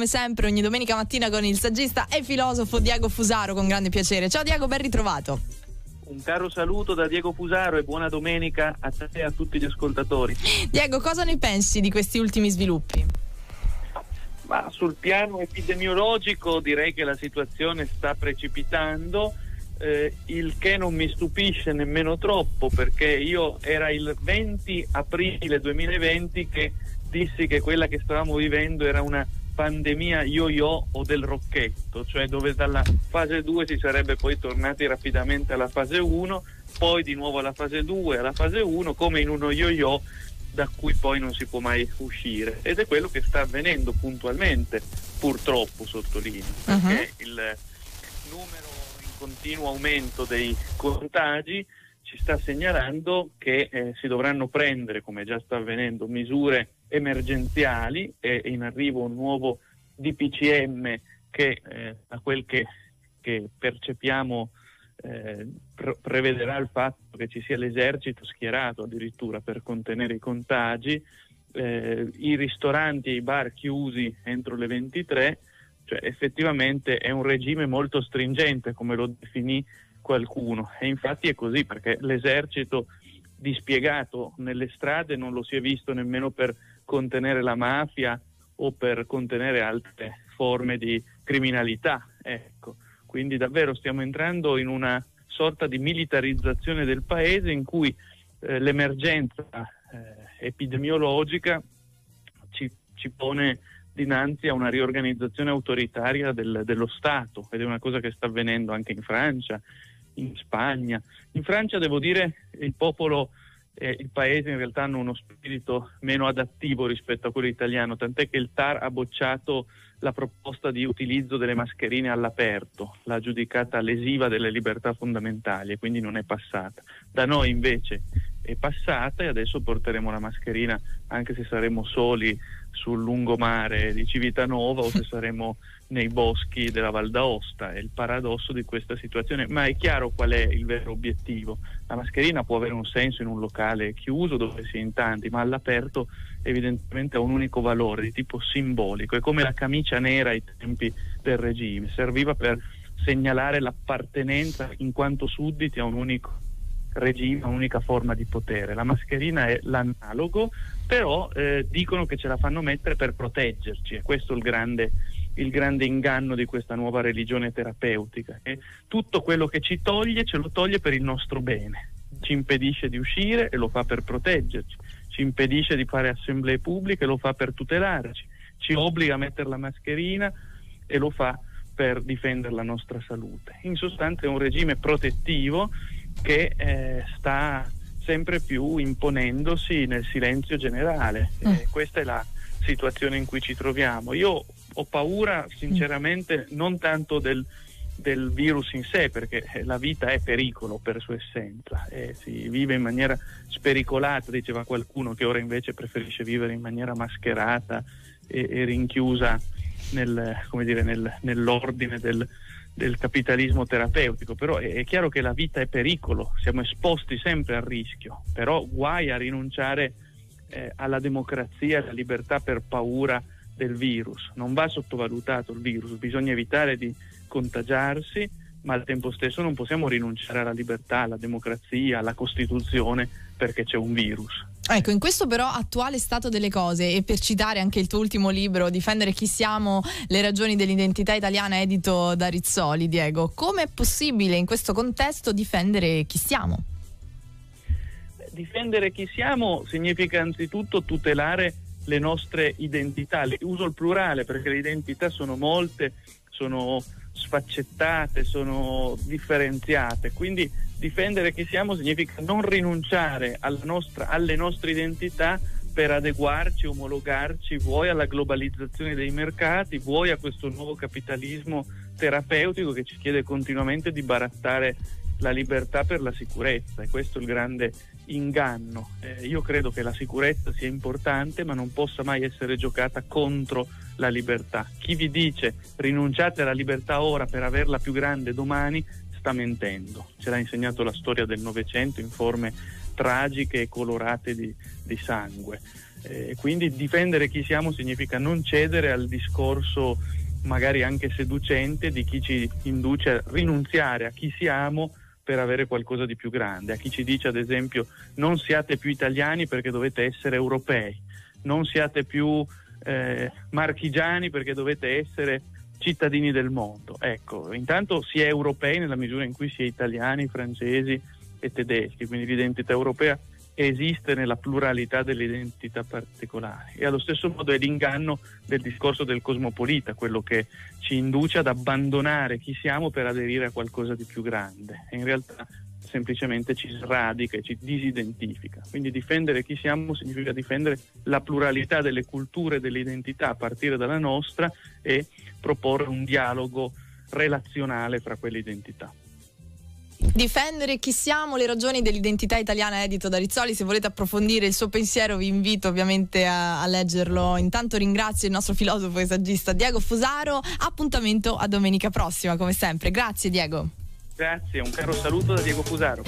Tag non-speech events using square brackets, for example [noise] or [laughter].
come sempre ogni domenica mattina con il saggista e filosofo Diego Fusaro con grande piacere. Ciao Diego, ben ritrovato. Un caro saluto da Diego Fusaro e buona domenica a te e a tutti gli ascoltatori. Diego, cosa ne pensi di questi ultimi sviluppi? Ma sul piano epidemiologico direi che la situazione sta precipitando eh, il che non mi stupisce nemmeno troppo perché io era il 20 aprile 2020 che dissi che quella che stavamo vivendo era una pandemia yo-yo o del rocchetto, cioè dove dalla fase 2 si sarebbe poi tornati rapidamente alla fase 1, poi di nuovo alla fase 2, alla fase 1, come in uno yo-yo da cui poi non si può mai uscire. Ed è quello che sta avvenendo puntualmente, purtroppo sottolineo, perché uh-huh. il numero continuo aumento dei contagi ci sta segnalando che eh, si dovranno prendere, come già sta avvenendo, misure emergenziali e in arrivo un nuovo DPCM che eh, a quel che, che percepiamo eh, pre- prevederà il fatto che ci sia l'esercito schierato addirittura per contenere i contagi, eh, i ristoranti e i bar chiusi entro le 23 cioè, effettivamente è un regime molto stringente, come lo definì qualcuno. E infatti è così, perché l'esercito dispiegato nelle strade non lo si è visto nemmeno per contenere la mafia o per contenere altre forme di criminalità. Ecco. Quindi davvero stiamo entrando in una sorta di militarizzazione del paese in cui eh, l'emergenza eh, epidemiologica ci, ci pone dinanzi a una riorganizzazione autoritaria del, dello Stato ed è una cosa che sta avvenendo anche in Francia, in Spagna. In Francia devo dire il popolo e il paese in realtà hanno uno spirito meno adattivo rispetto a quello italiano, tant'è che il TAR ha bocciato la proposta di utilizzo delle mascherine all'aperto, l'ha giudicata lesiva delle libertà fondamentali e quindi non è passata. Da noi invece è passata e adesso porteremo la mascherina anche se saremo soli sul lungomare di Civitanova o se [laughs] saremo nei boschi della Val d'Aosta. È il paradosso di questa situazione, ma è chiaro qual è il vero obiettivo. La mascherina può avere un senso in un locale chiuso dove si è in tanti, ma all'aperto evidentemente ha un unico valore di tipo simbolico. È come la camicia nera ai tempi del regime, serviva per segnalare l'appartenenza in quanto sudditi a un unico regime, un'unica forma di potere. La mascherina è l'analogo, però eh, dicono che ce la fanno mettere per proteggerci e questo è il grande, il grande inganno di questa nuova religione terapeutica. E tutto quello che ci toglie ce lo toglie per il nostro bene, ci impedisce di uscire e lo fa per proteggerci, ci impedisce di fare assemblee pubbliche e lo fa per tutelarci, ci obbliga a mettere la mascherina e lo fa per difendere la nostra salute. In sostanza è un regime protettivo che eh, sta sempre più imponendosi nel silenzio generale. Mm. Eh, questa è la situazione in cui ci troviamo. Io ho paura sinceramente mm. non tanto del, del, virus in sé, perché eh, la vita è pericolo per sua essenza, eh, si vive in maniera spericolata, diceva qualcuno che ora invece preferisce vivere in maniera mascherata e, e rinchiusa nel, dire, nel, nell'ordine del, del capitalismo terapeutico, però è, è, chiaro che la vita è pericolo, siamo esposti sempre al rischio, però guai a rinunciare eh, alla democrazia alla libertà per paura del virus. Non va sottovalutato il virus, bisogna evitare di contagiarsi, ma al tempo stesso non possiamo rinunciare alla libertà, alla democrazia, alla Costituzione perché c'è un virus. Ecco, in questo però attuale stato delle cose e per citare anche il tuo ultimo libro, Difendere chi siamo, le ragioni dell'identità italiana, edito da Rizzoli, Diego, come è possibile in questo contesto difendere chi siamo? Difendere chi siamo significa anzitutto tutelare le nostre identità, uso il plurale perché le identità sono molte, sono sfaccettate, sono differenziate, quindi difendere chi siamo significa non rinunciare nostra, alle nostre identità per adeguarci, omologarci, vuoi alla globalizzazione dei mercati, vuoi a questo nuovo capitalismo terapeutico che ci chiede continuamente di barattare la libertà per la sicurezza e questo è il grande inganno. Eh, io credo che la sicurezza sia importante ma non possa mai essere giocata contro la libertà. Chi vi dice rinunciate alla libertà ora per averla più grande domani sta mentendo. Ce l'ha insegnato la storia del Novecento in forme tragiche e colorate di, di sangue. Eh, quindi difendere chi siamo significa non cedere al discorso magari anche seducente di chi ci induce a rinunziare a chi siamo per avere qualcosa di più grande, a chi ci dice ad esempio non siate più italiani perché dovete essere europei, non siate più eh, marchigiani perché dovete essere cittadini del mondo. Ecco, intanto si è europei nella misura in cui si è italiani, francesi e tedeschi, quindi l'identità europea esiste nella pluralità delle identità particolari e allo stesso modo è l'inganno del discorso del cosmopolita, quello che ci induce ad abbandonare chi siamo per aderire a qualcosa di più grande e in realtà semplicemente ci sradica e ci disidentifica. Quindi difendere chi siamo significa difendere la pluralità delle culture e delle identità a partire dalla nostra e proporre un dialogo relazionale fra quelle identità. Difendere chi siamo, le ragioni dell'identità italiana edito da Rizzoli. Se volete approfondire il suo pensiero vi invito ovviamente a, a leggerlo. Intanto ringrazio il nostro filosofo e saggista Diego Fusaro. Appuntamento a domenica prossima come sempre. Grazie Diego. Grazie, un caro saluto da Diego Fusaro.